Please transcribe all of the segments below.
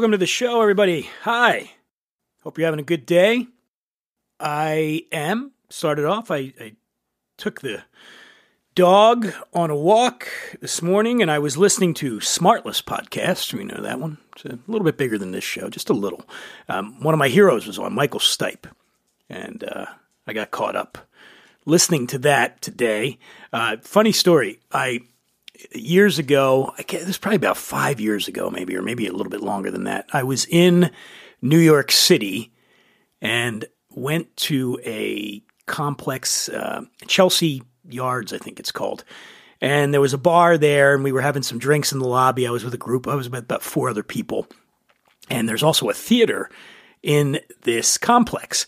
Welcome to the show, everybody. Hi. Hope you're having a good day. I am. Started off, I, I took the dog on a walk this morning and I was listening to Smartless podcast. You know that one? It's a little bit bigger than this show, just a little. Um, one of my heroes was on, Michael Stipe. And uh, I got caught up listening to that today. Uh, funny story. I years ago, I guess probably about five years ago, maybe, or maybe a little bit longer than that. I was in New York City and went to a complex, uh, Chelsea Yards, I think it's called. And there was a bar there, and we were having some drinks in the lobby. I was with a group, I was with about four other people. And there's also a theater in this complex.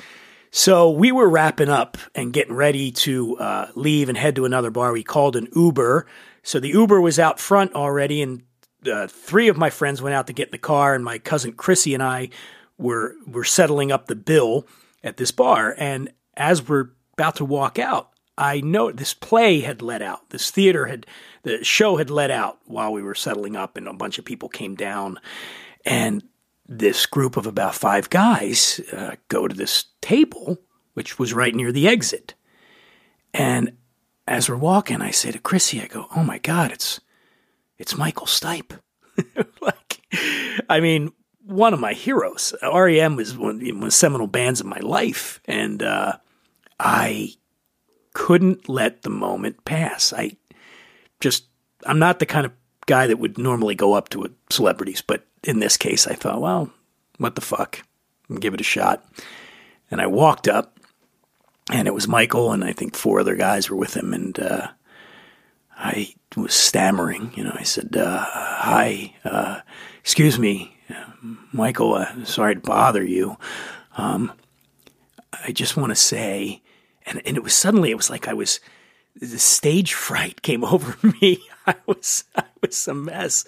So we were wrapping up and getting ready to uh, leave and head to another bar. We called an Uber. So the Uber was out front already, and uh, three of my friends went out to get in the car, and my cousin Chrissy and I were were settling up the bill at this bar. And as we're about to walk out, I know this play had let out. This theater had the show had let out while we were settling up, and a bunch of people came down, and this group of about five guys uh, go to this table, which was right near the exit. And as we're walking, I say to Chrissy, I go, "Oh my God, it's it's Michael Stipe." like, I mean, one of my heroes. REM was one, of the seminal bands of my life, and uh, I couldn't let the moment pass. I just, I'm not the kind of guy that would normally go up to celebrities, but in this case, I thought, well, what the fuck? Give it a shot. And I walked up, and it was Michael, and I think four other guys were with him, and uh, I was stammering. You know, I said, uh, "Hi, uh, excuse me, Michael. Uh, sorry to bother you. Um, I just want to say," and and it was suddenly it was like I was the stage fright came over me. I was I was a mess.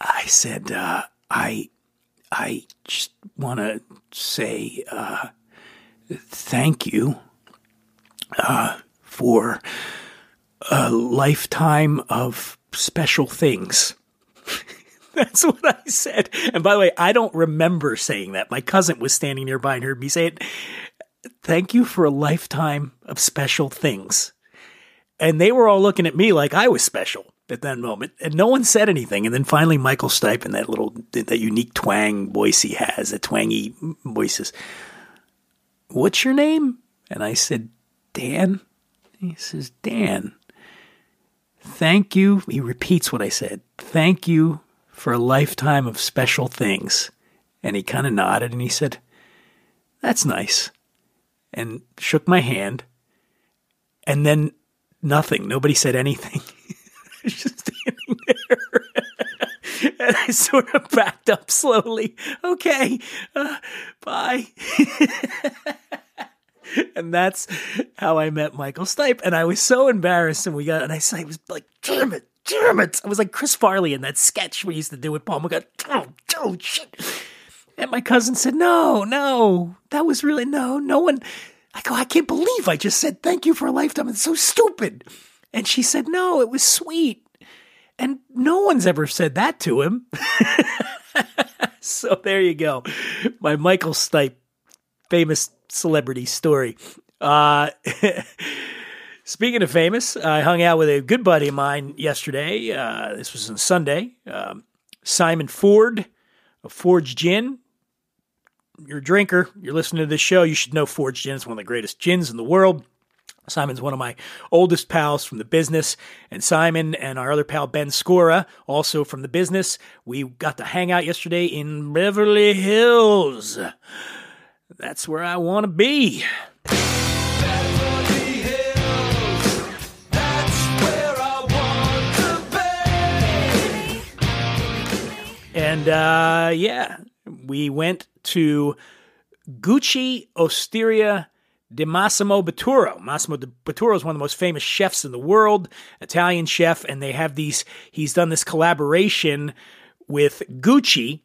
I said, uh, "I I just want to say uh, thank you uh, for a lifetime of special things. That's what I said. And by the way, I don't remember saying that. My cousin was standing nearby and heard me say it. Thank you for a lifetime of special things. And they were all looking at me like I was special. at that moment, and no one said anything. And then finally, Michael Stipe and that little that unique twang voice he has, that twangy voices. What's your name? And I said, Dan. He says, Dan. Thank you. He repeats what I said. Thank you for a lifetime of special things. And he kind of nodded and he said, That's nice. And shook my hand. And then nothing. Nobody said anything. Just standing there. and I sort of backed up slowly. Okay, uh, bye. and that's how I met Michael Stipe. And I was so embarrassed. And we got, and I, I was like, damn it, damn it. I was like Chris Farley in that sketch we used to do with Paul McCartney. Oh, oh, shit. And my cousin said, no, no, that was really, no, no one. I go, I can't believe I just said thank you for a lifetime. It's so stupid. And she said, no, it was sweet. And no one's ever said that to him. so there you go. My Michael Stipe famous celebrity story. Uh, speaking of famous, I hung out with a good buddy of mine yesterday. Uh, this was on Sunday. Um, Simon Ford of Fords Gin. You're a drinker, you're listening to this show, you should know Fords Gin. is one of the greatest gins in the world. Simon's one of my oldest pals from the business, and Simon and our other pal Ben Scora, also from the business, we got to hang out yesterday in Beverly Hills. That's where I want to be. And uh, yeah, we went to Gucci Osteria di Massimo Bottura. Massimo Bottura is one of the most famous chefs in the world, Italian chef, and they have these. He's done this collaboration with Gucci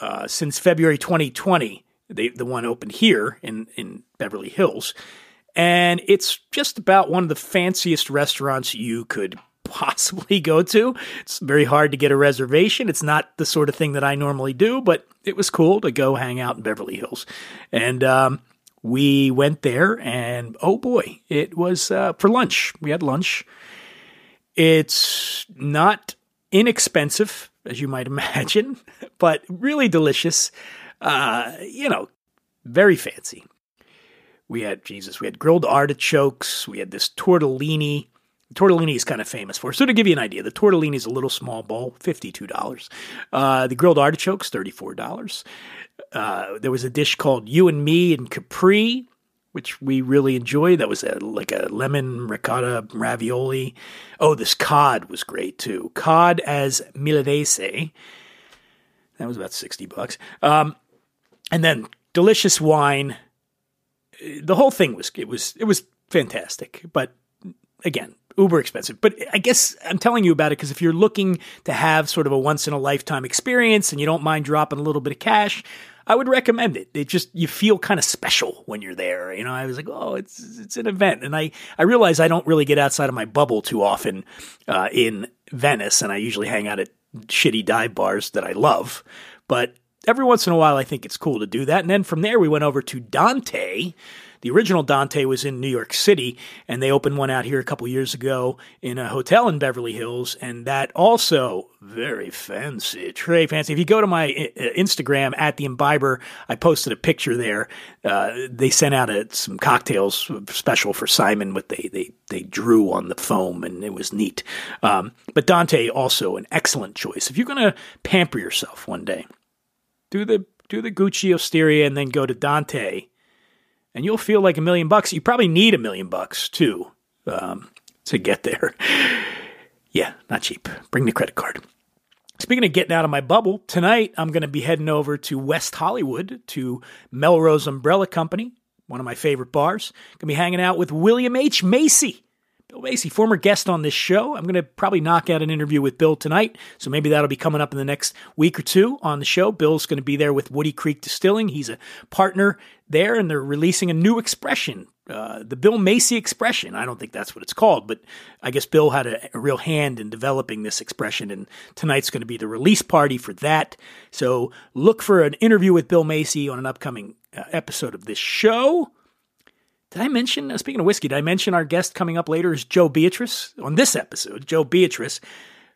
uh, since February 2020. They, the one opened here in in Beverly Hills, and it's just about one of the fanciest restaurants you could possibly go to. It's very hard to get a reservation. It's not the sort of thing that I normally do, but it was cool to go hang out in Beverly Hills. And um, we went there, and oh boy, it was uh, for lunch. We had lunch. It's not inexpensive, as you might imagine, but really delicious. Uh, you know, very fancy. We had Jesus. We had grilled artichokes. We had this tortellini. Tortellini is kind of famous for. So to give you an idea, the tortellini is a little small bowl, fifty-two dollars. Uh, the grilled artichokes, thirty-four dollars. Uh, there was a dish called You and Me and Capri, which we really enjoyed. That was a, like a lemon ricotta ravioli. Oh, this cod was great too. Cod as milanese. That was about sixty bucks. Um, and then delicious wine. The whole thing was it was it was fantastic, but again, uber expensive. But I guess I'm telling you about it because if you're looking to have sort of a once in a lifetime experience and you don't mind dropping a little bit of cash, I would recommend it. It just you feel kind of special when you're there. You know, I was like, oh, it's it's an event, and I I realize I don't really get outside of my bubble too often uh, in Venice, and I usually hang out at shitty dive bars that I love, but every once in a while, I think it's cool to do that. And then from there, we went over to Dante. The original Dante was in New York City, and they opened one out here a couple years ago in a hotel in Beverly Hills, and that also very fancy, very fancy. If you go to my uh, Instagram at the Imbiber, I posted a picture there. Uh, they sent out a, some cocktails special for Simon, what they they they drew on the foam, and it was neat. Um, but Dante also an excellent choice if you're going to pamper yourself one day do the do the Gucci Osteria and then go to Dante, and you'll feel like a million bucks. You probably need a million bucks too um, to get there. yeah, not cheap. Bring the credit card. Speaking of getting out of my bubble, tonight I'm going to be heading over to West Hollywood to Melrose Umbrella Company, one of my favorite bars. Going to be hanging out with William H. Macy. Bill Macy, former guest on this show. I'm going to probably knock out an interview with Bill tonight, so maybe that'll be coming up in the next week or two on the show. Bill's going to be there with Woody Creek Distilling. He's a partner there, and they're releasing a new expression, uh, the Bill Macy expression. I don't think that's what it's called, but I guess Bill had a, a real hand in developing this expression, and tonight's going to be the release party for that. So look for an interview with Bill Macy on an upcoming uh, episode of this show. Did I mention, uh, speaking of whiskey, did I mention our guest coming up later is Joe Beatrice on this episode? Joe Beatrice,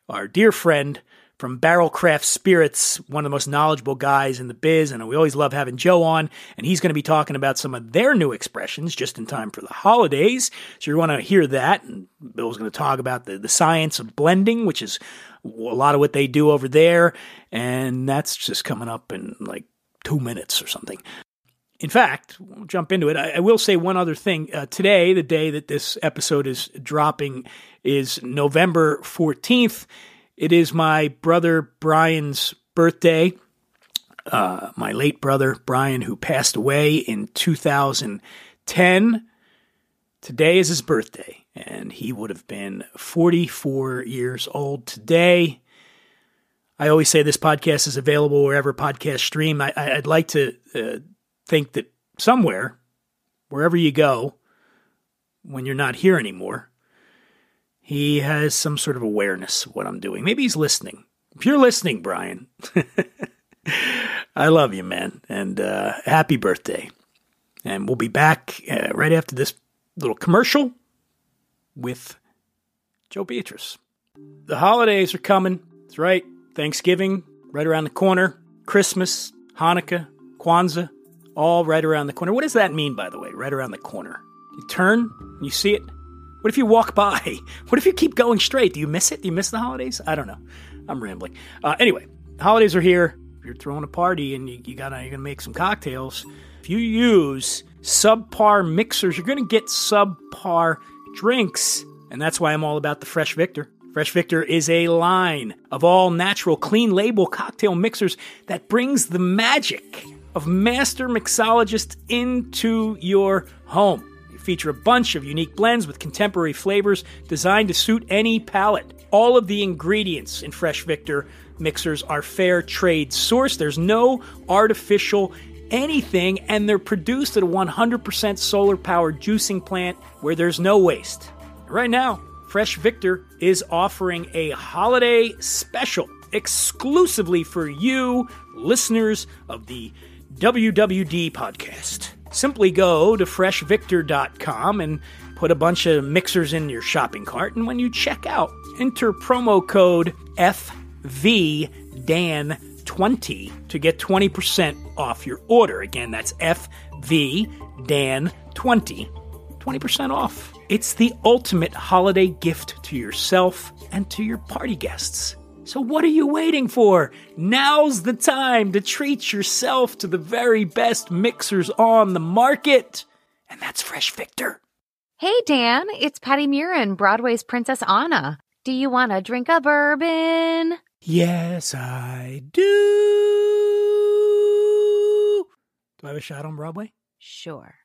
our dear friend from Barrell Craft Spirits, one of the most knowledgeable guys in the biz, and we always love having Joe on. And he's going to be talking about some of their new expressions just in time for the holidays. So you want to hear that. And Bill's going to talk about the, the science of blending, which is a lot of what they do over there. And that's just coming up in like two minutes or something. In fact, we'll jump into it. I, I will say one other thing. Uh, today, the day that this episode is dropping, is November 14th. It is my brother Brian's birthday. Uh, my late brother Brian, who passed away in 2010. Today is his birthday, and he would have been 44 years old today. I always say this podcast is available wherever podcasts stream. I, would like to uh, think that somewhere, wherever you go, when you're not here anymore, he has some sort of awareness of what I'm doing. Maybe he's listening. If you're listening, Brian, I love you, man, and uh, happy birthday. And we'll be back uh, right after this little commercial with Joe Beatrice. The holidays are coming. That's right. Thanksgiving right around the corner. Christmas, Hanukkah, Kwanzaa, all right around the corner. What does that mean, by the way? Right around the corner. You turn, you see it, what if you walk by? What if you keep going straight? Do you miss it? Do you miss the holidays? I don't know. I'm rambling. Uh, anyway, holidays are here. You're throwing a party and you, you gotta you're gonna make some cocktails. If you use subpar mixers, you're gonna get subpar drinks, and that's why I'm all about the Fresh Victor. Fresh Victor is a line of all natural, clean label cocktail mixers that brings the magic of master mixologists into your home feature a bunch of unique blends with contemporary flavors designed to suit any palate. All of the ingredients in Fresh Victor mixers are fair trade sourced. There's no artificial anything, and they're produced at a 100% solar powered juicing plant where there's no waste. Right now, Fresh Victor is offering a holiday special exclusively for you, listeners of the WWD podcast. Simply go to freshvictor.com and put a bunch of mixers in your shopping cart, and when you check out, enter promo code FVDAN20 to get 20% off your order. Again, that's FVDAN20. 20% off. It's the ultimate holiday gift to yourself and to your party guests. So, what are you waiting for? Now's the time to treat yourself to the very best mixers on the market. And that's Fresh Victor. Hey, Dan, it's Patti Murin, Broadway's Princess Anna. Do you want to drink a bourbon? Yes, I do. Do I have a shot on Broadway? Sure.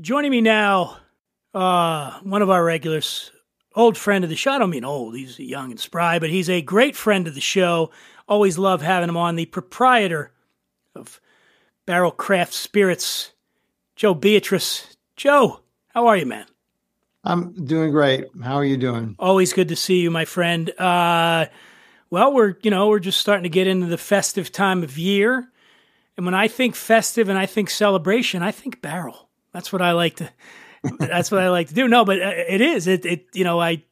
Joining me now, uh, one of our regulars, old friend of the show. I don't mean old, he's young and spry, but he's a great friend of the show. Always love having him on. The proprietor of Barrell Craft Spirits, Joe Beatrice. Joe, how are you, man? I'm doing great. How are you doing? Always good to see you, my friend. Uh, well, we're you know we're just starting to get into the festive time of year, and when I think festive and I think celebration, I think Barrell. That's what I like to that's what I like to do. No, but uh, it is. It, it you know, I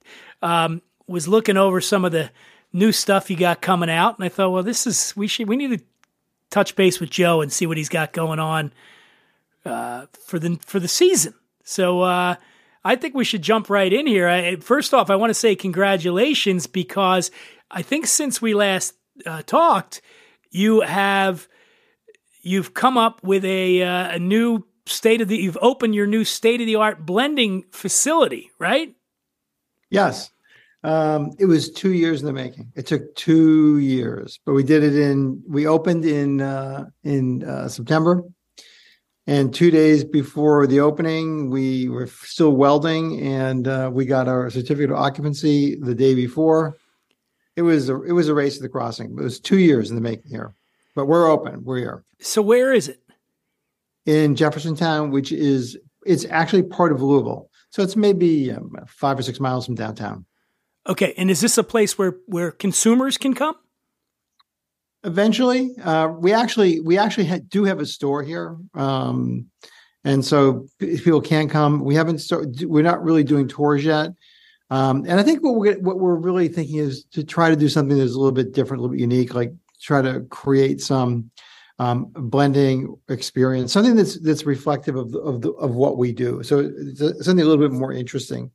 um, was looking over some of the new stuff you got coming out, and I thought, well, this is we should we need to touch base with Joe and see what he's got going on uh, for the for the season. So uh, I think we should jump right in here. I, first off, I want to say congratulations because I think since we last uh, talked, you have you've come up with a uh, a new state of the you've opened your new state of the art blending facility, right? Yes. Um, it was two years in the making. It took two years, but we did it in. We opened in uh, in uh, September, and two days before the opening, we were still welding, and uh, we got our certificate of occupancy the day before. It was a, it was a race to the crossing. It was two years in the making here, but we're open. We're here. So where is it? In Jeffersontown, which is it's actually part of Louisville. So it's maybe um, five or six miles from downtown. Okay, and is this a place where where consumers can come? Eventually, uh, we actually we actually ha- do have a store here, um, and so people can come. We haven't started. We're not really doing tours yet. Um, and I think what we're what we're really thinking is to try to do something that's a little bit different, a little bit unique, like try to create some um, blending experience, something that's that's reflective of of the, of what we do. So something a little bit more interesting.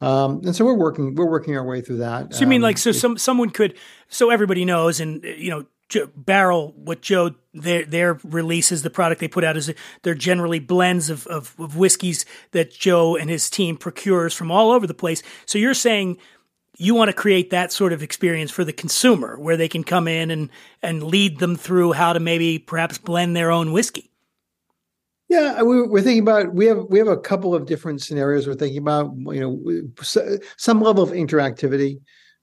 Um, and so we're working we're working our way through that. So you mean Um, like so some someone could so everybody knows and you know Joe, Barrell what Joe their their releases the product they put out is they're generally blends of, of of whiskeys that Joe and his team procures from all over the place. So you're saying you want to create that sort of experience for the consumer where they can come in and and lead them through how to maybe perhaps blend their own whiskey. Yeah, we, we're thinking about we have we have a couple of different scenarios we're thinking about. You know, some level of interactivity.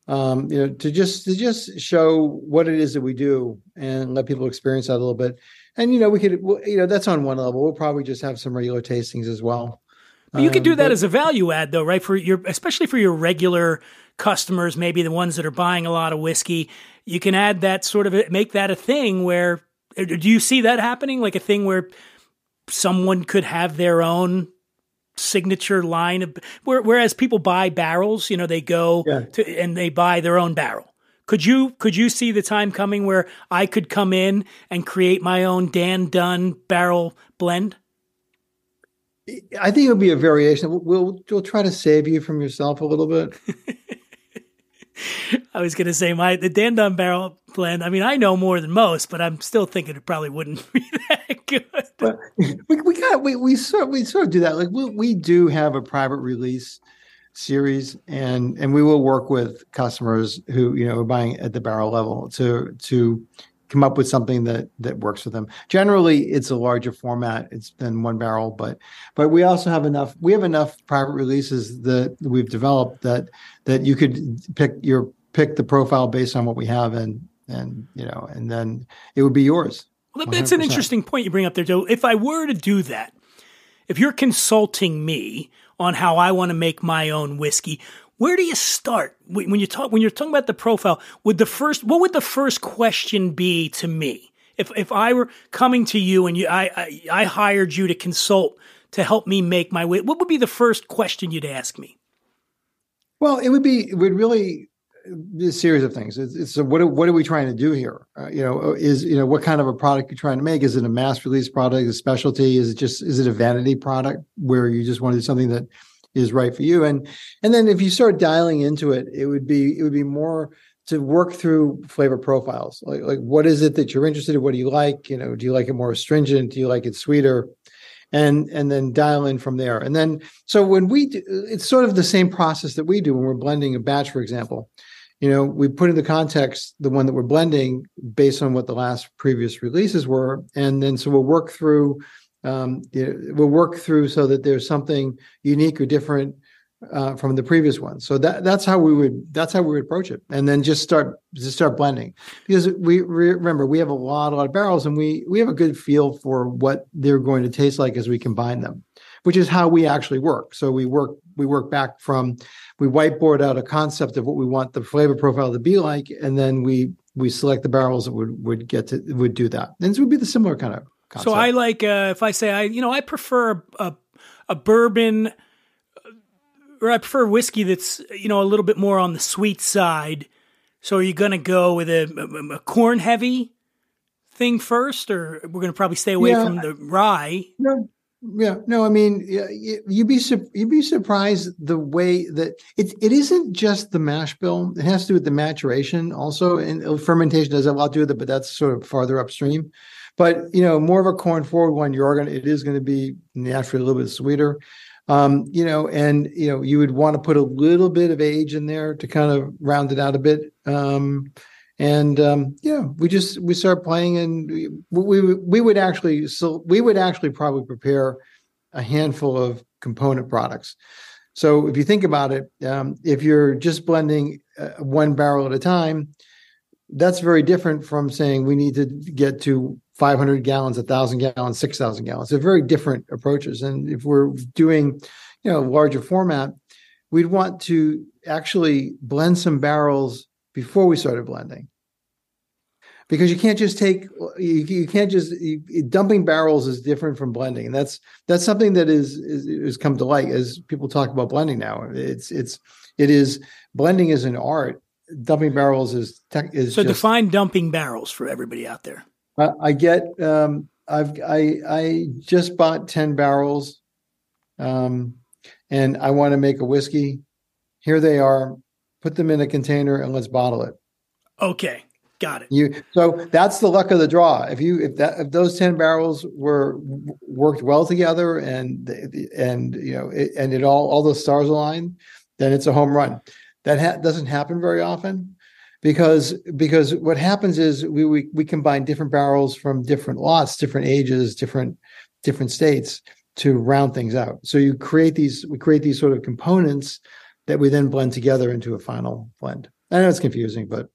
Um, you know, to just to just show what it is that we do and let people experience that a little bit. And you know, we could you know that's on one level. We'll probably just have some regular tastings as well. But you could do Um, that but- as a value add, though, right? For your, especially for your regular customers, maybe the ones that are buying a lot of whiskey, you can add that sort of make that a thing where. uh, Do you see that happening, like a thing where someone could have their own signature line of, whereas people buy barrels, you know, they go Yeah. to and they buy their own barrel. Could you could you see the time coming where I could come in and create my own Dan Dunn barrel blend? I think it would be a variation. We'll, we'll we'll try to save you from yourself a little bit. I was gonna say my the Dan Dunn barrel blend. I mean, I know more than most, but I'm still thinking it probably wouldn't be that good. But we we got we we sort we sort of do that. Like we we do have a private release series, and and we will work with customers who you know are buying at the barrel level to to come up with something that that works for them. Generally, it's a larger format. It's than one barrel, but but we also have enough. We have enough private releases that we've developed that that you could pick your pick the profile based on what we have, and and you know, and then it would be yours. Well, that's an 100%. interesting point you bring up there, Joe. If I were to do that, if you're consulting me on how I want to make my own whiskey, where do you start when you talk when you're talking about the profile? Would the first what would the first question be to me if if I were coming to you and you I I, I hired you to consult to help me make my way? What would be the first question you'd ask me? Well, it would be it would really be a series of things. It's, it's a, what are, what are we trying to do here? Uh, you know, is you know what kind of a product you're trying to make? Is it a mass release product, a specialty? Is it just is it a vanity product where you just want to do something that is right for you? And and then if you start dialing into it, it would be it would be more to work through flavor profiles. Like like what is it that you're interested in? What do you like? You know, do you like it more astringent? Do you like it sweeter? and and then dial in from there. And then so when we do, it's sort of the same process that we do when we're blending a batch, for example. You know, we put into context the one that we're blending based on what the last previous releases were, and then so we'll work through. Um, know, we'll work through so that there's something unique or different uh, from the previous one. So that that's how we would that's how we would approach it, and then just start just start blending because we re- remember we have a lot a lot of barrels, and we we have a good feel for what they're going to taste like as we combine them, which is how we actually work. So we work we work back from we whiteboard out a concept of what we want the flavor profile to be like, and then we we select the barrels that would would get to would do that. And this would be the similar kind of concept. So I like uh, if I say I you know I prefer a a, bourbon or I prefer whiskey that's you know a little bit more on the sweet side. So are you going to go with a, a, a corn heavy thing first, or we're going to probably stay away Yeah. from the rye? No, yeah, no. I mean, you- you'd be you'd be surprised the way that it it isn't just the mash bill. It has to do with the maturation also, and uh, fermentation does have a lot to do with it, but that's sort of farther upstream. But you know, more of a corn forward one, you're going to it is going to be naturally a little bit sweeter. Um, you know, and you know, you would want to put a little bit of age in there to kind of round it out a bit. Um, and um, yeah, we just we start playing, and we we, we would actually so we would actually probably prepare a handful of component products. So if you think about it, um, if you're just blending uh, one barrel at a time, that's very different from saying we need to get to 500 gallons, 1,000 gallons, 6,000 gallons. They're very different approaches. And if we're doing, you know, larger format, we'd want to actually blend some barrels before we started blending. Because you can't just take you, you can't just you, dumping barrels is different from blending, and that's that's something that is is has come to light as people talk about blending now. It's it's It is blending is an art. Dumping barrels is tech is So just, define dumping barrels for everybody out there. I, I get um, I've I I just bought ten barrels, um, and I want to make a whiskey. Here they are. Put them in a container and let's bottle it. Okay, got it. You so that's the luck of the draw. If you if that if those ten barrels were worked well together and and you know it, and it all all the stars aligned, then it's a home run. That ha- doesn't happen very often because because what happens is we, we we combine different barrels from different lots, different ages, different different states to round things out. So you create these we create these sort of components that we then blend together into a final blend. I know it's confusing, but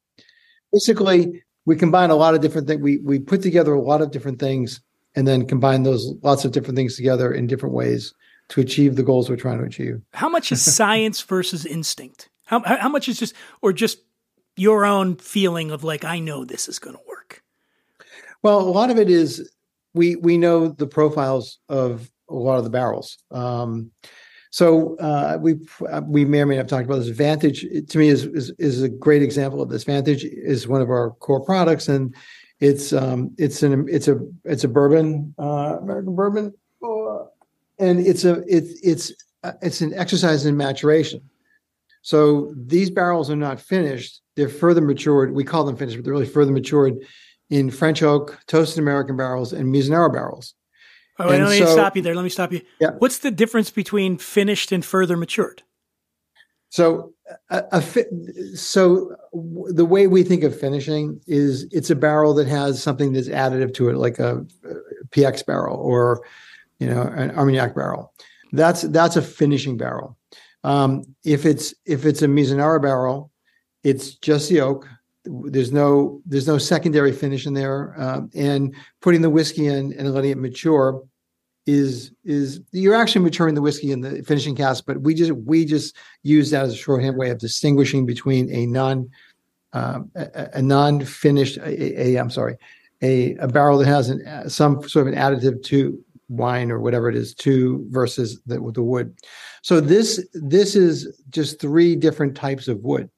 basically we combine a lot of different things. We we put together a lot of different things and then combine those lots of different things together in different ways to achieve the goals we're trying to achieve. How much is science versus instinct? How how how much is just or just your own feeling of like I know this is going to work? Well, a lot of it is we we know the profiles of a lot of the barrels. Um, so uh, we we may or may not have talked about this. Vantage to me is, is is a great example of this. Vantage is one of our core products, and it's um, it's an it's a it's a bourbon uh, American bourbon, uh, and it's a it's it's uh, it's an exercise in maturation. So these barrels are not finished; they're further matured. We call them finished, but they're really further matured in French oak, toasted American barrels, and Mizunara barrels. Oh, And let me so- stop you there. Let me stop you. Yeah. What's the difference between finished and further matured? So, a, a fi- so the way we think of finishing is it's a barrel that has something that's additive to it, like a, uh PX barrel or you know an Armagnac barrel. That's that's a finishing barrel. Um, if it's if it's a Mizunara barrel, it's just the oak. There's no there's no secondary finish in there, um, and putting the whiskey in and letting it mature is is you're actually maturing the whiskey in the finishing cask, but we just we just use that as a shorthand way of distinguishing between a non um, a, a non-finished a, I'm sorry a, a barrel that has an, uh, some sort of an additive to wine or whatever it is to versus the, with the wood. So this this is just three different types of wood.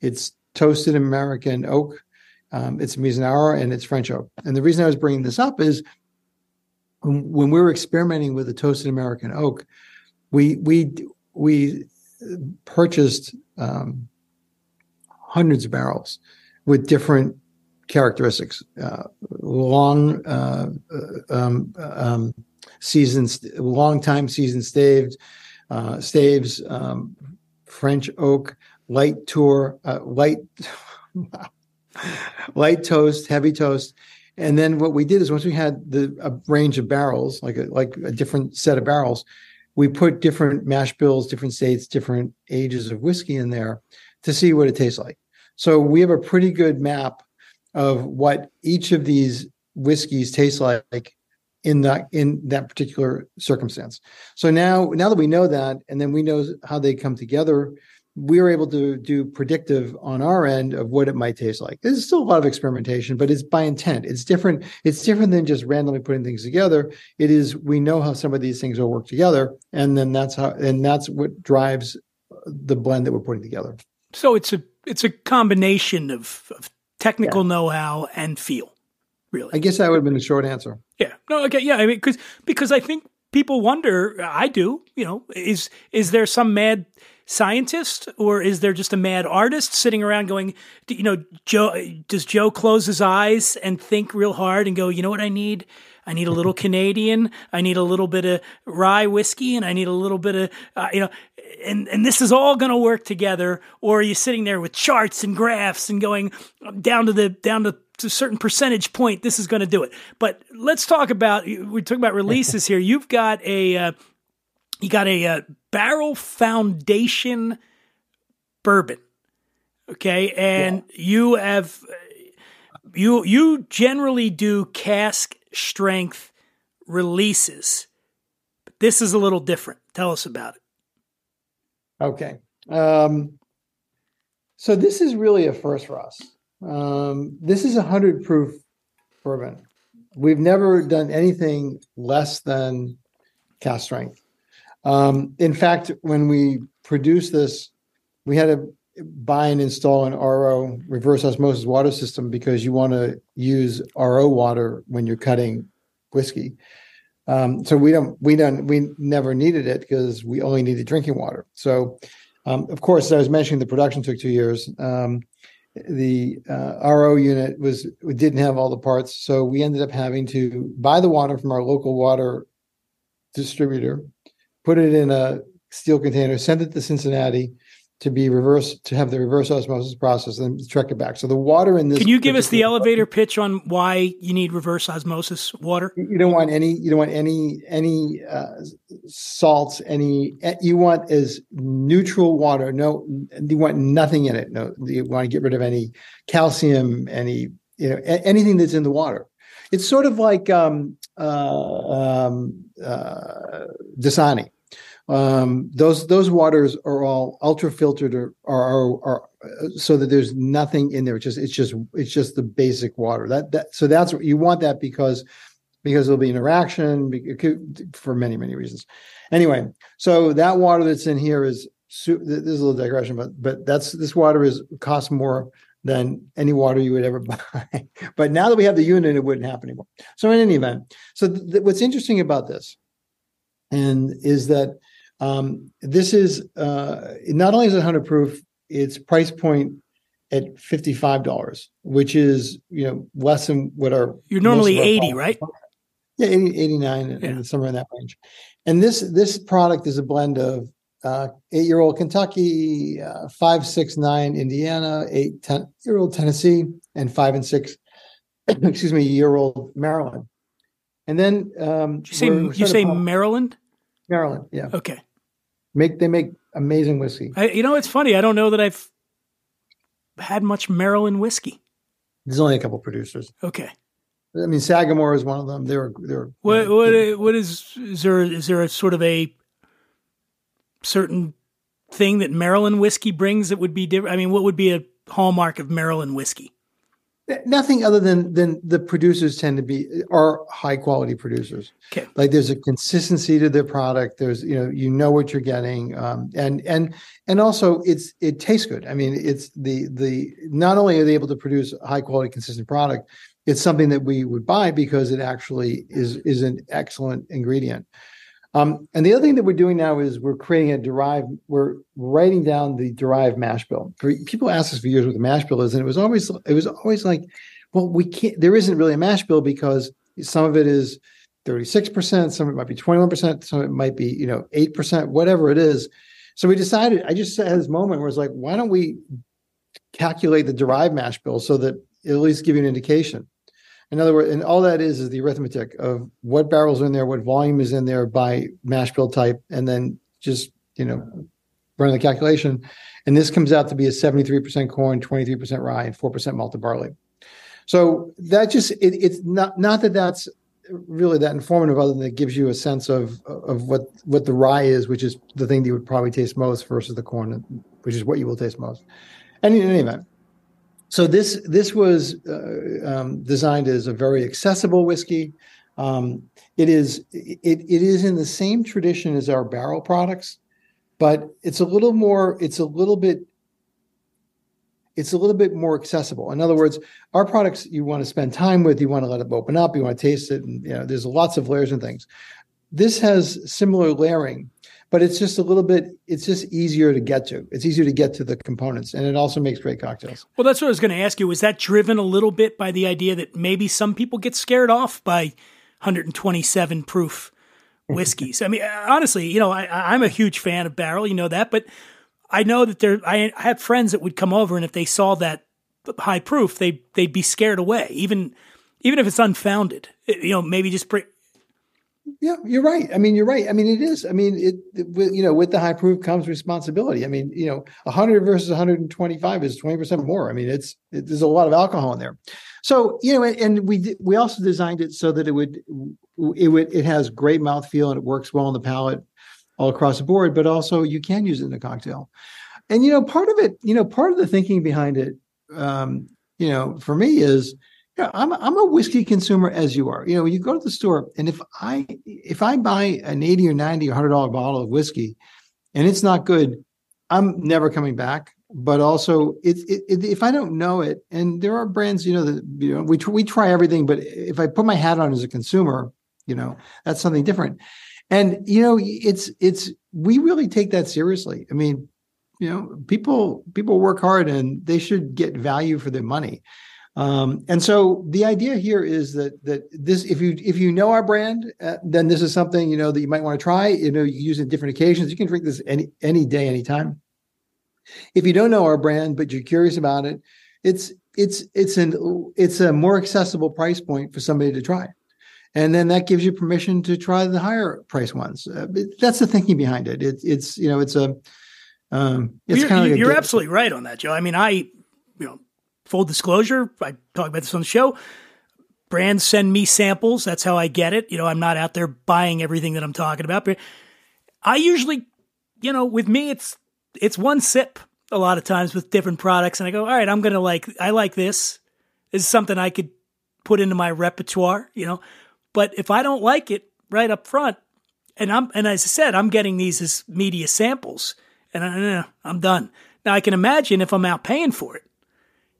It's toasted American oak, um, it's Mizunara, and it's French oak. And the reason I was bringing this up is when, when we were experimenting with the toasted American oak, we we we purchased um, hundreds of barrels with different characteristics, uh, long uh, uh, um, um, seasons, long time season staved, uh, staves, um, French oak, light tour, uh, light, light toast, heavy toast. And then what we did is once we had the a range of barrels, like a, like a different set of barrels, we put different mash bills, different states, different ages of whiskey in there to see what it tastes like. So we have a pretty good map of what each of these whiskeys tastes like in that in that particular circumstance. So now now that we know that, and then we know how they come together, we are able to do predictive on our end of what it might taste like. There's still a lot of experimentation, but it's by intent. It's different. It's different than just randomly putting things together. It is we know how some of these things will work together, and then that's how and that's what drives the blend that we're putting together. So it's a it's a combination of, of technical know-how and feel, really. I guess that would have been the short answer. Yeah. No. Okay. Yeah. I mean, because because I think people wonder. I do. You know, is is there some mad scientist or is there just a mad artist sitting around going? You know, Joe. Does Joe close his eyes and think real hard and go? You know what I need? I need a little Canadian. I need a little bit of rye whiskey, and I need a little bit of uh, you know, and and this is all going to work together. Or are you sitting there with charts and graphs and going down to the down to, to a certain percentage point? This is going to do it. But let's talk about we're talking about releases here. You've got a uh, you got a uh, Barrell Foundation bourbon, okay, and you have you you generally do cask strength releases. But this is a little different. Tell us about it. Okay. Um, so this is really a first for us. Um, this is a hundred proof bourbon. We've never done anything less than cask strength. Um, in fact, when we produced this we had to buy and install an RO reverse osmosis water system because you want to use RO water when you're cutting whiskey. Um, so we don't we don't we never needed it because we only needed drinking water. So um, of course, as I was mentioning, the production took two years. Um, the uh, RO unit was didn't have all the parts, so we ended up having to buy the water from our local water distributor, put it in a steel container, send it to Cincinnati to be reverse to have the reverse osmosis process and truck it back. So the water in this. Can you give us the elevator pitch on why you need reverse osmosis water? You don't want any. You don't want any any uh, salts. Any you want is neutral water. No, you want nothing in it. No, you want to get rid of any calcium, any you know anything that's in the water. It's sort of like um, uh, um, uh, Dasani um, those those waters are all ultra filtered or are, are, so that there's nothing in there. It's just it's just it's just the basic water. That that so that's you want that because because there'll be interaction for many many reasons. Anyway, so that water that's in here is this is a little digression, but but that's this water is costs more than any water you would ever buy. but now that we have the unit, it wouldn't happen anymore. So in any event, so th- what's interesting about this, and is that um, this is uh, not only is it 100 proof, its price point at $55, which is, you know, less than what our You're normally 80, right? Yeah, 80, 89 yeah. and somewhere in that range. And this this product is a blend of uh, eight-year-old Kentucky, uh, five, six, nine Indiana, eight, ten-year-old Tennessee, and five and six, excuse me, year-old Maryland. And then um, you say you say Maryland? Maryland, yeah. Okay. Make they make amazing whiskey. I, you know, it's funny. I don't know that I've had much Maryland whiskey. There's only a couple producers. Okay. I mean, Sagamore is one of them. They're they're. What what what is is there is there a sort of a certain thing that Maryland whiskey brings that would be different? I mean, what would be a hallmark of Maryland whiskey? Nothing other than than the producers tend to be are high quality producers. Okay. Like there's a consistency to their product. There's you know you know what you're getting, um, and and and also it's it tastes good. I mean it's the the not only are they able to produce a high quality consistent product, it's something that we would buy because it actually is is an excellent ingredient. Um, and the other thing that we're doing now is we're creating a derived, we're writing down the derived mash bill. People ask us for years what the mash bill is, and it was always it was always like, well, we can't. There isn't really a mash bill because some of it is 36%, some of it might be 21%, some of it might be, you know, 8%, whatever it is. So we decided, I just had this moment where it's like, why don't we calculate the derived mash bill so that it at least give you an indication? In other words, and all that is is the arithmetic of what barrels are in there, what volume is in there by mash bill type, and then just you know run the calculation. And this comes out to be a 73% corn, 23% rye, and 4% malted barley. So that just it, it's not not that that's really that informative, other than it gives you a sense of of what what the rye is, which is the thing that you would probably taste most versus the corn, which is what you will taste most. And in any event, so this this was uh, um, designed as a very accessible whiskey. Um, it is it, it is in the same tradition as our barrel products, but it's a little more. It's a little bit. It's a little bit more accessible. In other words, our products you want to spend time with, you want to let it open up, you want to taste it, and you know there's lots of layers and things. This has similar layering, but it's just a little bit it's just easier to get to. It's easier to get to the components and it also makes great cocktails. Well that's what i was going to ask you. Was that driven a little bit by the idea that maybe some people get scared off by 127 proof whiskeys? I mean honestly you know I, i'm a huge fan of Barrell you know that but i know that there i, I have friends that would come over and if they saw that high proof they they'd be scared away even even if it's unfounded. You know maybe just bring yeah, you're right. I mean, you're right. I mean, it is. I mean, it, it you know, with the high proof comes responsibility. I mean, you know, 100 versus 125 is 20% more. I mean, it's it, there's a lot of alcohol in there. So, you know, and we we also designed it so that it would it would it has great mouthfeel and it works well on the palate all across the board, but also you can use it in a cocktail. And you know, part of it, you know, part of the thinking behind it um, you know, for me is yeah, I'm I'm a whiskey consumer as you are. You know, you go to the store, and if I if I buy an eighty or ninety or hundred dollar bottle of whiskey, and it's not good, I'm never coming back. But also, it, it, it, if I don't know it, and there are brands, you know, that you know, we we try everything. But if I put my hat on as a consumer, you know, that's something different. And you know, it's it's we really take that seriously. I mean, you know, people people work hard and they should get value for their money. Um, and so the idea here is that that this, if you if you know our brand, uh, then this is something you know that you might want to try. You know, you use it in different occasions. You can drink this any any day, anytime. If you don't know our brand, but you're curious about it, it's it's it's an it's a more accessible price point for somebody to try, and then that gives you permission to try the higher price ones. Uh, that's the thinking behind it. it. It's you know it's a um, it's you're, kind of like you're absolutely right on that, Joe. I mean, I you know full disclosure, I talk about this on the show. Brands send me samples. That's how I get it. You know, I'm not out there buying everything that I'm talking about, but I usually, you know, with me, it's it's one sip a lot of times with different products. And I go, all right, I'm going to like, I like this. This is something I could put into my repertoire, you know. But if I don't like it right up front, and I'm, and as I said, I'm getting these as media samples and I, eh, I'm done. Now I can imagine if I'm out paying for it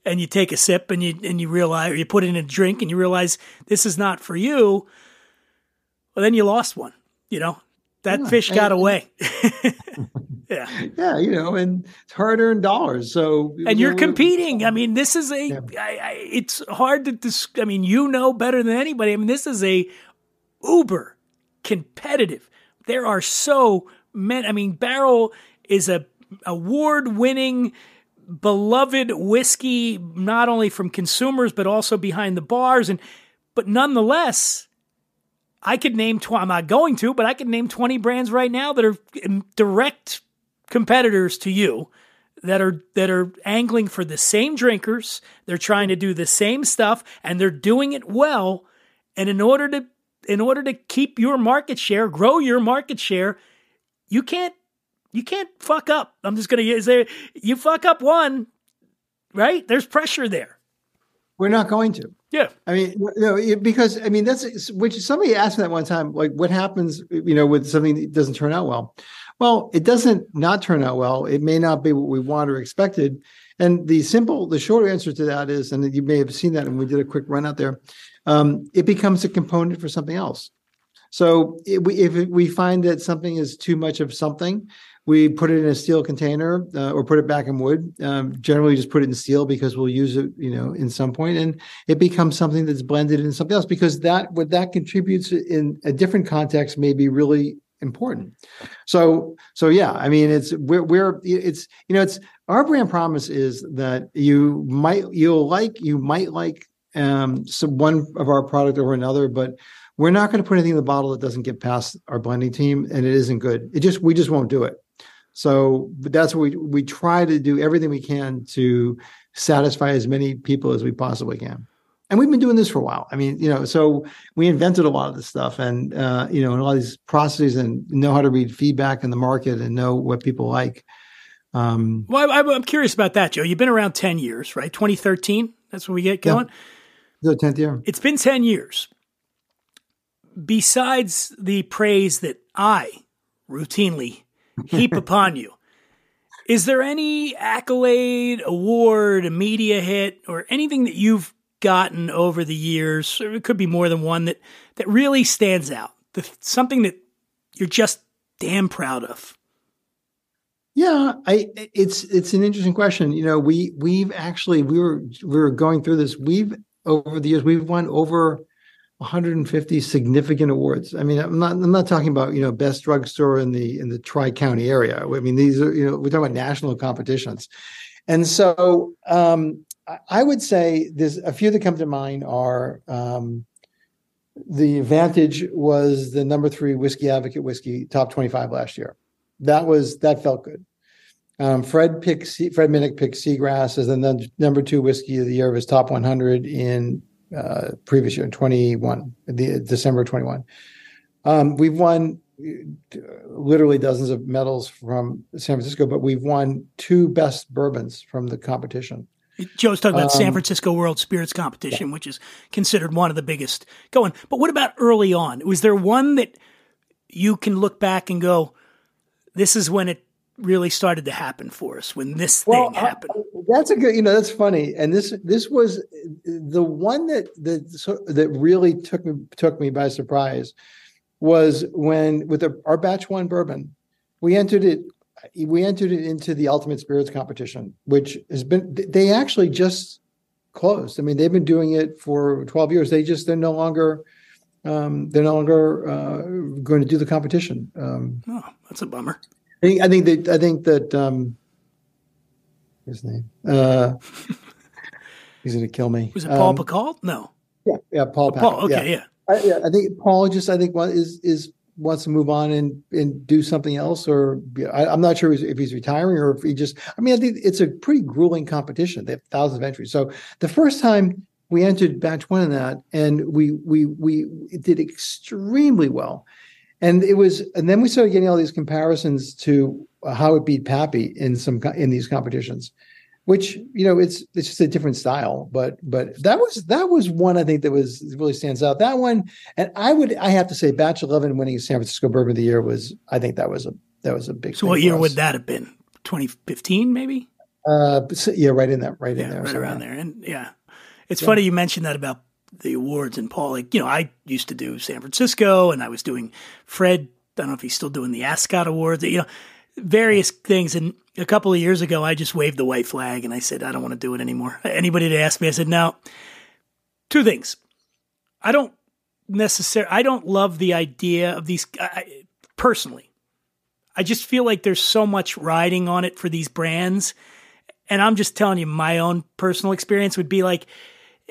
and you take a sip and you, and you realize, or you put it in a drink and you realize this is not for you. Well, then you lost one, you know, that Yeah, fish got and- away. yeah. yeah, you know, and it's hard earned dollars. So and you're competing. I mean, this is a. Yeah. I, I, it's hard to. Dis- I mean, you know better than anybody. I mean, this is a uber competitive. There are so many. I mean, Barrell is a award winning, beloved whiskey, not only from consumers but also behind the bars. And but nonetheless, I could name. Tw- I'm not going to, but I could name 20 brands right now that are um, direct competitors to you that are that are angling for the same drinkers. They're trying to do the same stuff and they're doing it well. And in order to in order to keep your market share, grow your market share, you can't you can't fuck up. I'm just gonna use there. You fuck up one, right? There's pressure there. We're not going to. Yeah. I mean, you know, because I mean, that's which somebody asked me that one time, like, what happens, you know, with something that doesn't turn out well? Well, it doesn't not turn out well. It may not be what we want or expected. And the simple, the short answer to that is, and you may have seen that, and we did a quick run out there. Um, it becomes a component for something else. So if we, if we find that something is too much of something, we put it in a steel container uh, or put it back in wood. Um, generally, just put it in steel because we'll use it, you know, in some point, and it becomes something that's blended in something else because that what that contributes in a different context may be really important. So, so yeah, I mean, it's we're we're it's you know, it's our brand promise is that you might you'll like you might like um some one of our product over another, but we're not going to put anything in the bottle that doesn't get past our blending team, and it isn't good. It just we just won't do it. So, that's what we we try to do everything we can to satisfy as many people as we possibly can. And we've been doing this for a while. I mean, you know, so we invented a lot of this stuff, and uh, you know, and a lot of these processes, and know how to read feedback in the market and know what people like. Um, Well, I, I'm curious about that, Joe. You've been around 10 years, right? 2013. That's when we get Yeah. going. the tenth year. It's been 10 years. Besides the praise that I routinely heap upon you, is there any accolade, award, a media hit, or anything that you've gotten over the years, it could be more than one, that, that really stands out? The, something that you're just damn proud of? Yeah, I it's it's an interesting question. You know, we we've actually we were we were going through this. We've over the years we've won over 150 significant awards. I mean, I'm not I'm not talking about you know best drugstore in the in the tri county area. I mean, these are you know we're talking about national competitions, and so um, I- would say there's a few that come to mind are. Um, the advantage was the number three whiskey advocate whiskey top 25 last year that was that felt good. Um, Fred picked Fred Minnick picked Seagrass as the number two whiskey of the year of his top 100 in uh, previous year, in 21, the December 21. Um, we've won uh, literally dozens of medals from San Francisco, but we've won two best bourbons from the competition. Joe's talking about San Um, Francisco World Spirits Competition, which is considered one of the biggest going. But what about early on? Was there one that you can look back and go, this is when it really started to happen for us when this Well, thing I- happened. That's a good, you know, that's funny. And this this was the one that that that really took me took me by surprise was when with the, our batch one bourbon, we entered it we entered it into the ultimate spirits competition, which has been they actually just closed. I mean, they've been doing it for 12 years. They just they're no longer um, they're no longer uh, going to do the competition. Um, oh, that's a bummer. I think I think that I think that um his name. Uh he's gonna kill me. Was it Paul Um, Pacult? No. Yeah, yeah, Paul. Paul. Okay, yeah. I, yeah, I think Paul just I think is is wants to move on and and do something else, or I, I'm not sure if he's retiring or if he just. I mean, I think it's a pretty grueling competition. They have thousands of entries. So the first time we entered batch one in that, and we we we did extremely well. And it was, and then we started getting all these comparisons to how it beat Pappy in some in these competitions, which you know it's it's just a different style. But but that was that was one I think that was really stands out. That one, and I would I have to say, Batch Eleven winning San Francisco Bourbon of the Year was I think that was a that was a big. So what year would that have been? 2015, maybe? Uh, so- yeah, right in there, right in there, right around there. And yeah, it's funny you mentioned that about the awards and Paul. Like, you know, I used to do San Francisco and I was doing Fred. I don't know if he's still doing the Ascot Awards, you know, various things. And a couple of years ago, I just waved the white flag and I said, I don't want to do it anymore. Anybody that asked me, I said, no. Two things. I don't necessarily, I don't love the idea of these, I, personally. I just feel like there's so much riding on it for these brands and I'm just telling you, my own personal experience would be like,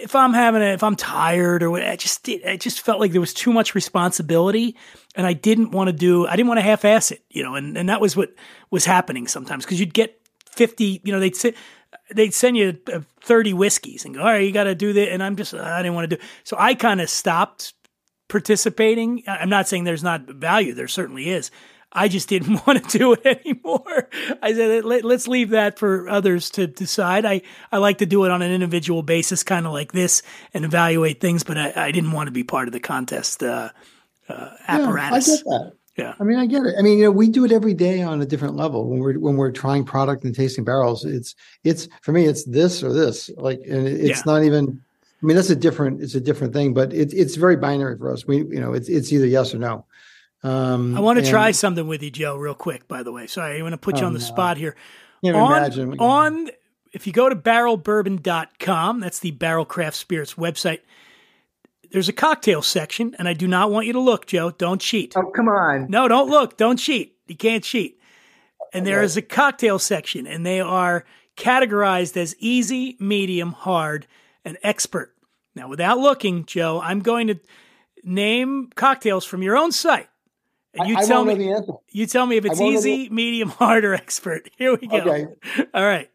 if I'm having a, if I'm tired or what, I just, I just felt like there was too much responsibility, and I didn't want to do, I didn't want to half-ass it, you know, and and that was what was happening sometimes because you'd get fifty, you know, they'd sit, they'd send you uh, thirty whiskeys and go, all right, you got to do that, and I'm just, I didn't want to do, so I kind of stopped participating. I'm not saying there's not value, there certainly is. I just didn't want to do it anymore. I said, Let, let's leave that for others to decide. I, I like to do it on an individual basis, kind of like this, and evaluate things, but I, I didn't want to be part of the contest uh, uh, apparatus. Yeah, I get that. Yeah. I mean, I get it. I mean, you know, we do it every day on a different level when we're when we're trying product and tasting barrels. It's it's for me, it's this or this. Like, and it's Yeah. not even. I mean, that's a different. It's a different thing, but it, it's very binary for us. We, you know, it's it's either yes or no. Um, I want to and try something with you, Joe, real quick, by the way. Sorry, I want to put you Oh, on the no. spot here. Can't on, imagine. on if you go to barrellbourbon.com, that's the Barrell Craft Spirits website. There's a cocktail section, and I do not want you to look, Joe. Don't cheat. Oh, come on. No, don't look. Don't cheat. You can't cheat. And there is a cocktail section, and they are categorized as easy, medium, hard, and expert. Now, without looking, Joe, I'm going to name cocktails from your own site. And you I, I tell won't me the you tell me if it's easy, medium, hard, or expert. Here we go. Okay. All right.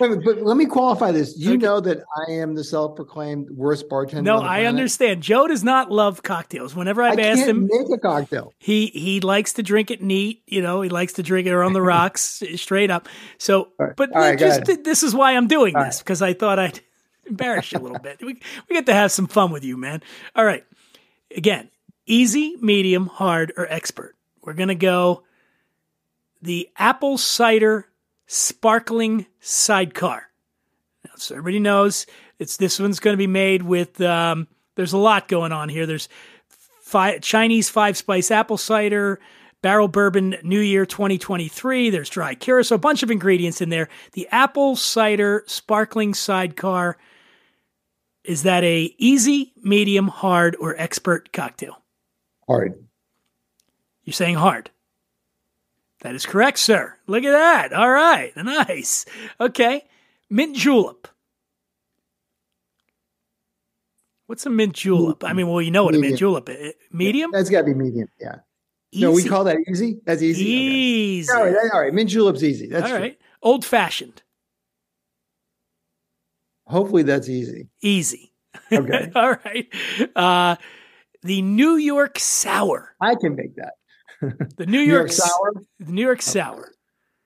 Wait, but, let me qualify this. You Okay. know that I am the self-proclaimed worst bartender? No, the I understand. Joe does not love cocktails. Whenever I I've asked can't him, make a cocktail. he he likes to drink it neat. You know, he likes to drink it on the rocks, straight up. So, right. but right, just this is why I'm doing All this because I thought I'd embarrass you a little bit. We we get to have some fun with you, man. All right. Again, easy, medium, hard, or expert. We're gonna go the apple cider sparkling sidecar. Now, so everybody knows it's this one's going to be made with. Um, there's a lot going on here. There's fi Chinese five spice apple cider, Barrell bourbon New Year 2023. There's dry curacao, a bunch of ingredients in there. The apple cider sparkling sidecar. Is that a easy, medium, hard, or expert cocktail? Hard. You're saying hard. That is correct, sir. Look at that. All right. Nice. Okay. Mint julep. What's a mint julep? I mean, well, you know what a mint julep is. Medium? That's got to be medium. Yeah. No, we call that easy. That's easy. Okay. Easy. All, right, all right. Mint julep's easy. That's All true. right. Old fashioned. Hopefully that's easy. Easy. Okay. All right. Uh, the New York sour. I can make that. The New, New York, York sour, The New York sour.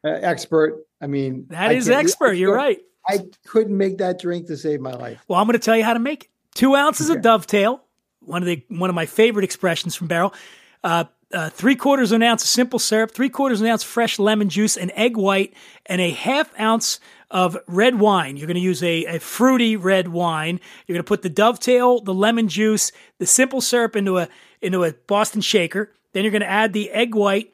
uh, expert. I mean, That I is expert. You're right. I couldn't make that drink to save my life. Well, I'm going to tell you how to make it. Two ounces of dovetail, one of the one of my favorite expressions from Barrell. Uh, uh, three quarters of an ounce of simple syrup, three quarters of an ounce fresh lemon juice, an egg white, and a half ounce of red wine. You're going to use a, a fruity red wine. You're going to put the dovetail, the lemon juice, the simple syrup into a into a Boston shaker. Then you're going to add the egg white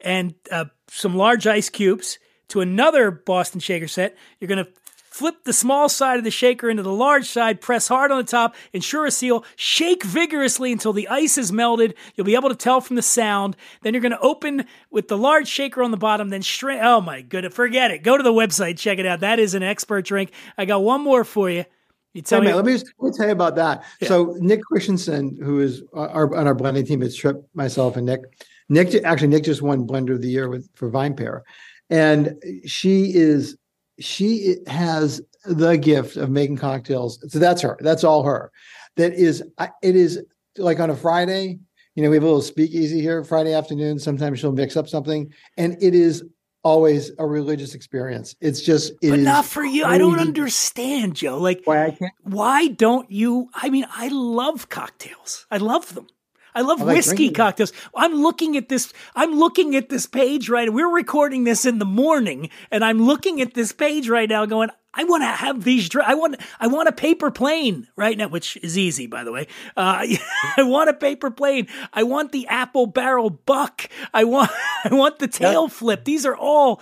and uh, some large ice cubes to another Boston shaker set. You're going to Flip the small side of the shaker into the large side, press hard on the top, ensure a seal, shake vigorously until the ice is melted. You'll be able to tell from the sound. Then you're going to open with the large shaker on the bottom, then straight. Oh my goodness, forget it. Go to the website, check it out. That is an expert drink. I got one more for you. You tell a me. minute, let me just let me tell you about that. Yeah. So Nick Christensen, who is our, on our blending team, it's Tripp, myself, and Nick. Nick actually Nick just won Blender of the Year with for VinePair, and she is she has the gift of making cocktails. So that's her. That's all her. That is, it is like on a Friday. You know, we have a little speakeasy here Friday afternoon. Sometimes she'll mix up something, and it is always a religious experience. It's just it but not for you. I don't understand, Joe. Like, Why I can't why don't you? I mean, I love cocktails. I love them. I love I like whiskey drinking cocktails. I'm looking at this. I'm looking at this page right. We're recording this in the morning, and I'm looking at this page right now, going, "I want to have these. Dr- I want. I want a paper plane right now, which is easy, by the way. Uh, I want a paper plane. I want the apple barrel buck. I want. I want the tail flip. These are all.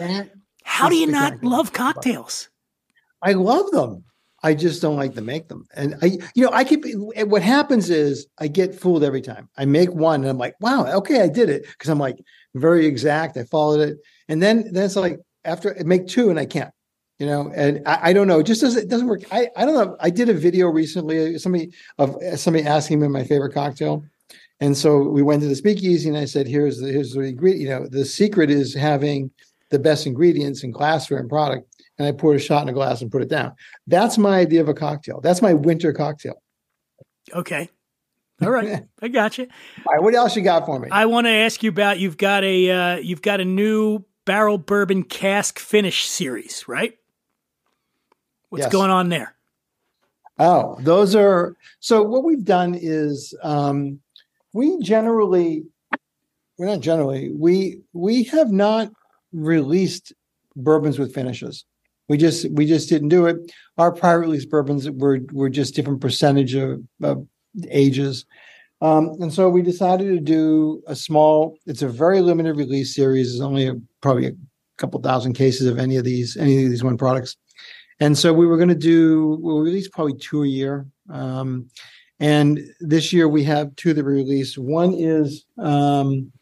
How do you not love what I'm talking cocktails? I love them. I just don't like to make them. And I, you know, I keep what happens is I get fooled every time. I make one and I'm like, wow, okay, I did it. Cause I'm like very exact. I followed it. And then then it's like after I make two and I can't, you know, and I, I don't know, it just doesn't it doesn't work. I, I don't know. I did a video recently, somebody of somebody asking me my favorite cocktail. And so we went to the speakeasy and I said, here's the here's the ingredient. You know, the secret is having the best ingredients in glassware and product. And I poured a shot in a glass and put it down. That's my idea of a cocktail. That's my winter cocktail. Okay. All right, I got you. All right, what else you got for me? I want to ask you about you've got a uh, you've got a new Barrell bourbon cask finish series, right? What's Yes. going on there? Oh, those are so. What we've done is um, we generally, we're not generally, we we have not released bourbons with finishes. We just we just didn't do it. Our private release bourbons were were just different percentage of, of ages. Um, and so we decided to do a small. It's a very limited release series. There's only a, probably a couple thousand cases of any of these any of these one products. And so we were going to do, we'll release probably two a year. Um, and this year we have two that we released. One is um,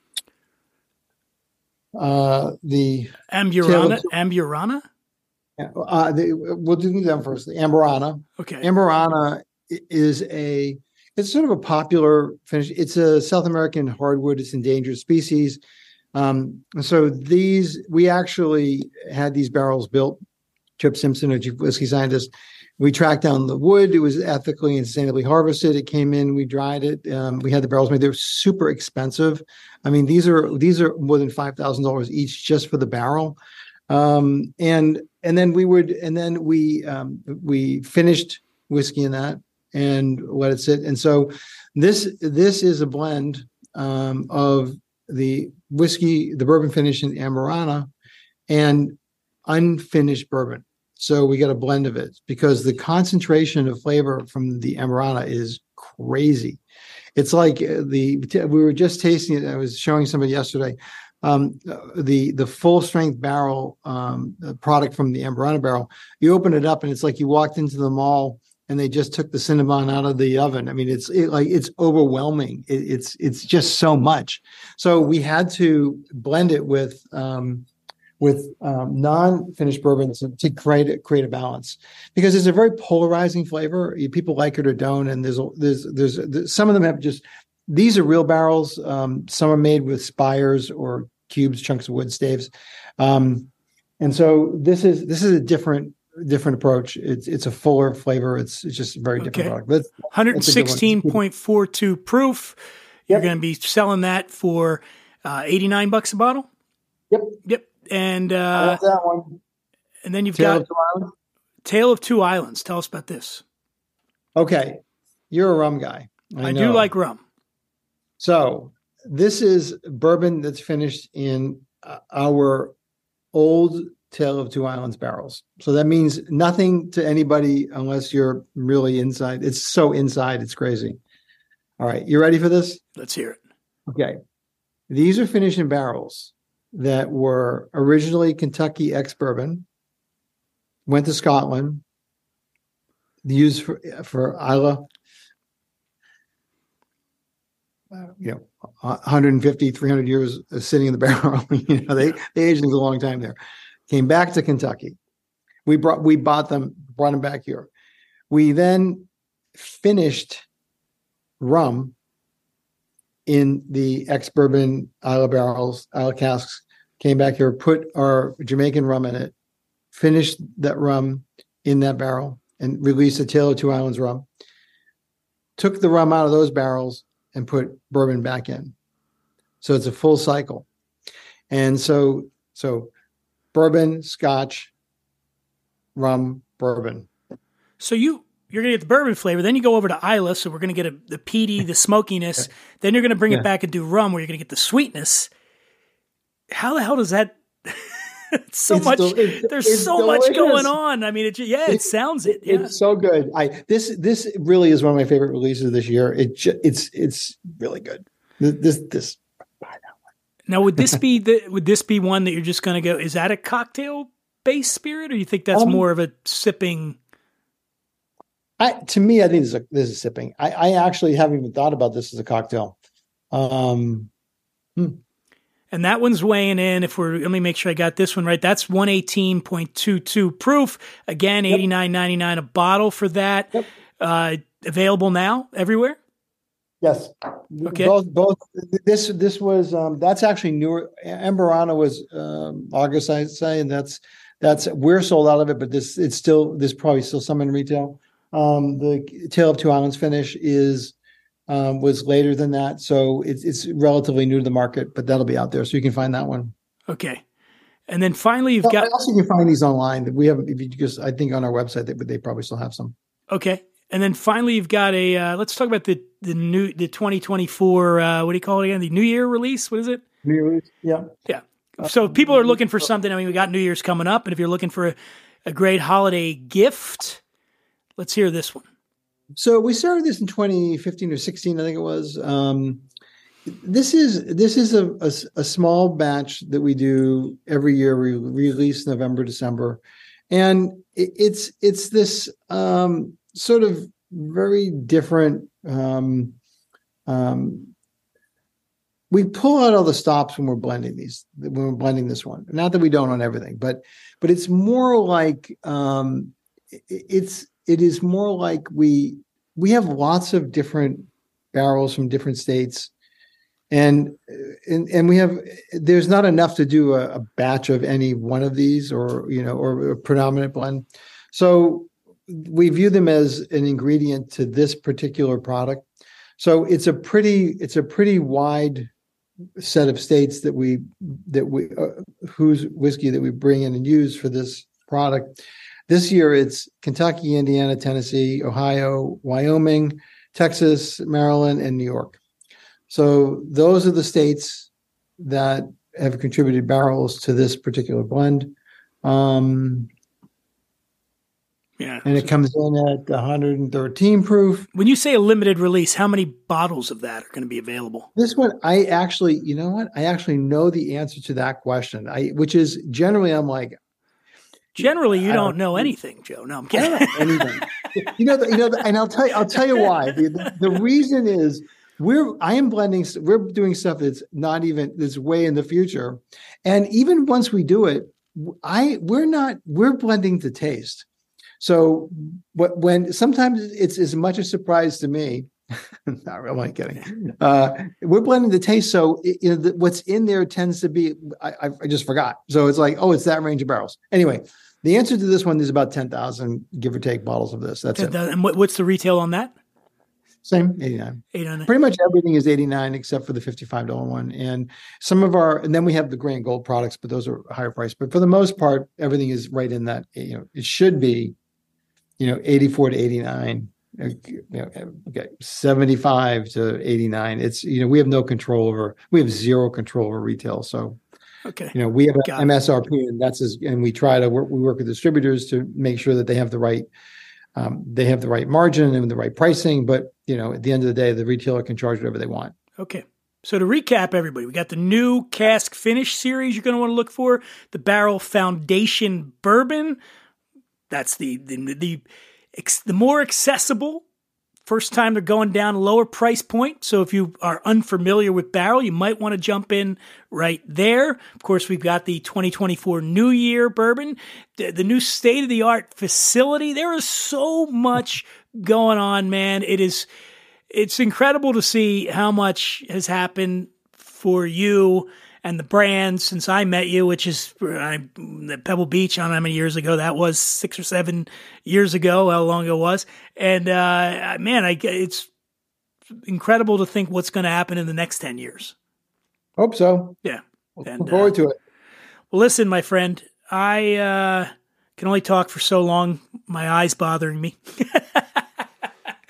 uh, the, Amburana, Amburana. Uh, the, we'll do them first. The Amburana. Okay, Amburana is a, it's sort of a popular finish. It's a South American hardwood. It's endangered species. Um, so these, we actually had these barrels built. Tripp Stimson, a chief whiskey scientist, we tracked down the wood. It was ethically and sustainably harvested. It came in, we dried it. Um, we had the barrels made. They're super expensive. I mean, these are these are more than five thousand dollars each just for the barrel. Um, and and then we would and then we um, we finished whiskey in that and let it sit. And so this this is a blend um, of the whiskey, the bourbon finish in Amburana, and unfinished bourbon. So we got a blend of it because the concentration of flavor from the Amburana is crazy. It's like uh, the we were just tasting it. I was showing somebody yesterday. Um, the the full strength barrel um, product from the Amburana barrel. You open it up and it's like you walked into the mall and they just took the cinnamon out of the oven. I mean, it's it, like it's overwhelming. It, it's it's just so much. So we had to blend it with um, with um, non-finished bourbons to create a, create a balance because it's a very polarizing flavor. People like it or don't, and there's there's there's, there's some of them have just these are real barrels. Um, some are made with spires or cubes, chunks of wood staves, um, and so this is this is a different different approach. It's it's a fuller flavor. It's it's just a very different Okay. product. But hundred that's a good one. sixteen point four two proof. You're Yep. going to be selling that for uh, eighty nine bucks a bottle. Yep. Yep. And I uh, that one. and then you've Tail got of Tale of Two Islands. Tell us about this. Okay, you're a rum guy. I, know. do like rum. So this is bourbon that's finished in uh, our old Tale of Two Islands barrels. So that means nothing to anybody unless you're really inside. It's so inside, it's crazy. All right, you ready for this? Let's hear it. Okay. These are finished in barrels that were originally Kentucky ex bourbon, went to Scotland, used for, for Islay, uh, you know, 150, 300 years sitting in the barrel. you know, they, they aged a long time there. Came back to Kentucky. We brought, we bought them, brought them back here. We then finished rum in the ex bourbon Islay barrels, Islay casks, came back here, put our Jamaican rum in it, finished that rum in that barrel, and released a Tale of Two Islands rum. Took the rum out of those barrels and put bourbon back in. So it's a full cycle. And so, so bourbon, scotch, rum, bourbon. So you you're gonna get the bourbon flavor, then you go over to Islay, so we're gonna get a, the peaty, the smokiness. Then you're gonna bring Yeah. it back and do rum, where you're gonna get the sweetness. How the hell does that? it's so It's much. there's it's so much going on. I mean, it yeah, it It's- sounds it. Yeah. It's so good. I this this really is one of my favorite releases this year. It it's it's really good. This this, Now, would this be the would this be one that you're just going to go? Is that a cocktail based spirit, or you think that's Um, more of a sipping? I to me I think this is a, this is sipping. I I actually haven't even thought about this as a cocktail. Um And that one's weighing in. If we're let me make sure I got this one right. That's one eighteen point two two proof. Again, ninety nine a bottle for that. Yep. Uh, available now everywhere. yes. Okay. Both both this this was um that's actually newer Amburana was um August I'd say and that's that's we're sold out of it but this it's still there's probably still some in retail. Um the Tale of Two Islands finish is um was later than that so it's it's relatively new to the market but that'll be out there so you can find that one. Okay. And then finally, you've Well, got also you can find these online. We have if you just I think on our website they they probably still have some. okay. And then finally, you've got a. Uh, let's talk about the the new the twenty twenty four. Uh, what do you call it again? The New Year release. What is it? New Year release. Yeah. Yeah. So if people are looking for something, I mean, we got New Year's coming up, and if you're looking for a, a great holiday gift, let's hear this one. So we started this in 2015 or 16, I think it was. Um, this is this is a, a a small batch that we do every year. We release November, December, and it, it's it's this um, sort of very different. Um, um, we pull out all the stops when we're blending these when we're blending this one. Not that we don't on everything, but but it's more like um, it- it's it is more like we we have lots of different barrels from different states. And and and we have there's not enough to do a, a batch of any one of these or you know or a predominant blend. So we view them as an ingredient to this particular product. So it's a pretty it's a pretty wide set of states that we that we uh, whose whiskey that we bring in and use for this product this year it's Kentucky, Indiana, Tennessee, Ohio, Wyoming, Texas, Maryland, and New York. So those are the states that have contributed barrels to this particular blend. Um, Yeah. and it comes in at 113 proof. When you say a limited release, how many bottles of that are going to be available? This one, I actually, you know what? I actually know the answer to that question. I, which is generally, I'm like, Generally, you don't don't- know anything, Joe. No, I'm kidding. anything. you know, the, you know, the, and I'll tell you, I'll tell you why. The, the, reason is we're I am blending. We're doing stuff that's not even that's way in the future, and even once we do it, I we're not we're blending to taste. So, what when sometimes it's as much a surprise to me. not really kidding. Uh, we're blending the taste, so it, you know the, what's in there tends to be. I, I just forgot. So it's like, oh, it's that range of barrels. Anyway, the answer to this one is about 10,000, give or take, bottles of this. That's it. and what, what's the retail on that? Same, 89. Eight on it. Pretty much everything is 89 except for the $55 one. And some of our, and then we have the gray and gold products, but those are higher price. But for the most part, everything is right in that, you know, it should be, you know, 84 to 89 uh, you know, okay, 75 to 89. It's, you know, we have no control over, we have zero control over retail. So, Okay. you know, we have Got an it. MSRP and that's, as, and we try to work, we work with distributors to make sure that they have the right, um, they have the right margin and the right pricing. But, you know, at the end of the day, the retailer can charge whatever they want. Okay. So to recap, everybody, we got the new cask finish series you're going to want to look for. The Barrell Foundation Bourbon. That's the the the, the more accessible. First time they're going down a lower price point. So if you are unfamiliar with Barrell, you might want to jump in right there. Of course, we've got the 2024 New Year bourbon, the, the new state of the art facility. There is so much going on, man. It is it's incredible to see how much has happened for you and the brand since I met you, which is I, Pebble Beach. I don't know how many years ago that was, six or seven years ago, how long it was. And uh, man, I, it's incredible to think what's going to happen in the next 10 years. Hope so. Yeah. Looking And, forward uh, to it. Well, listen, my friend, I uh, can only talk for so long. My eyes bothering me.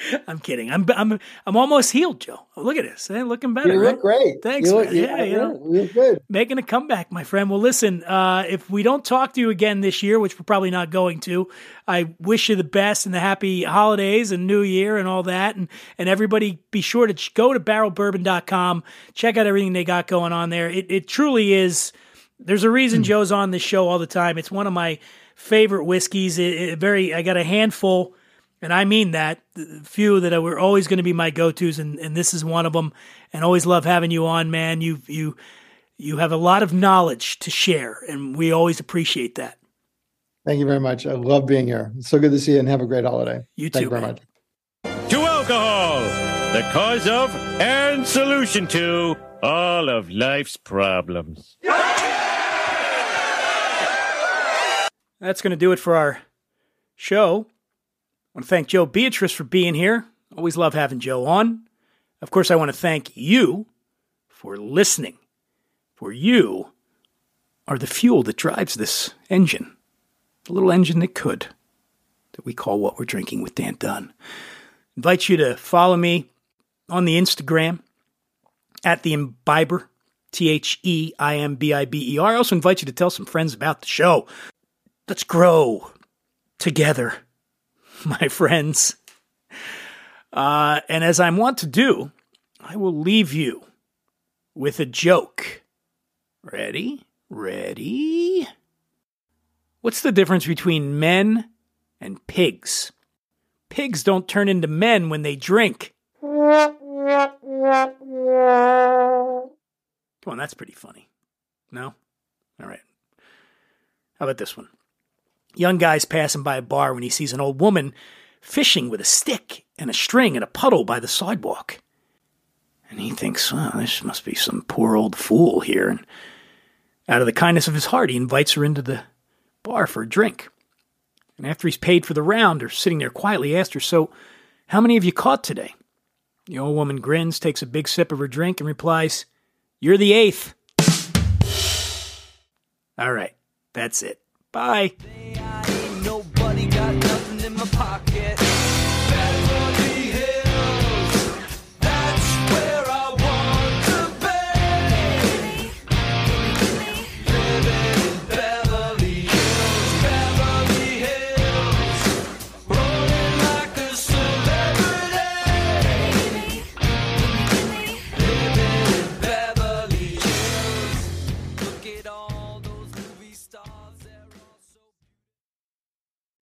I'm kidding. I'm I'm I'm almost healed, Joe. Look at this. Eh, looking better. You right? look great. Thanks, You look. Yeah, you know. you look good. making a comeback, my friend. Well, listen, uh, if we don't talk to you again this year, which we're probably not going to, I wish you the best and the happy holidays and New Year and all that. And and everybody, be sure to go to barrellbourbon.com, check out everything they got going on there. It it truly is. There's a reason Joe's on this show all the time. It's one of my favorite whiskeys. It, it very. I got a handful. And I mean that the few that were always going to be my go-tos, and, and this is one of them. And always love having you on, man. You you you have a lot of knowledge to share, and we always appreciate that. Thank you very much. I love being here. It's so good to see you and have a great holiday. You Thank too, you very man. much. to alcohol, the cause of and solution to all of life's problems. That's going to do it for our show. I want to thank Joe Beatrice for being here. Always love having Joe on. Of course, I want to thank you for listening. For you are the fuel that drives this engine, the little engine that could, that we call what we're drinking with Dan Dunn. Invite you to follow me on the Instagram at the Imbiber, T H E I M B I B E R. I also invite you to tell some friends about the show. Let's grow together, my friends. Uh, and as I want to do, I will leave you with a joke. Ready? Ready? What's the difference between men and pigs? Pigs don't turn into men when they drink. Come on, that's pretty funny. No? All right. How about this one? Young guy's passing by a bar when he sees an old woman fishing with a stick and a string in a puddle by the sidewalk. And he thinks, well, this must be some poor old fool here. And out of the kindness of his heart, he invites her into the bar for a drink. And after he's paid for the round, or sitting there quietly, asks her, So, how many have you caught today? The old woman grins, takes a big sip of her drink, and replies, You're the eighth. All right, that's it. Bye.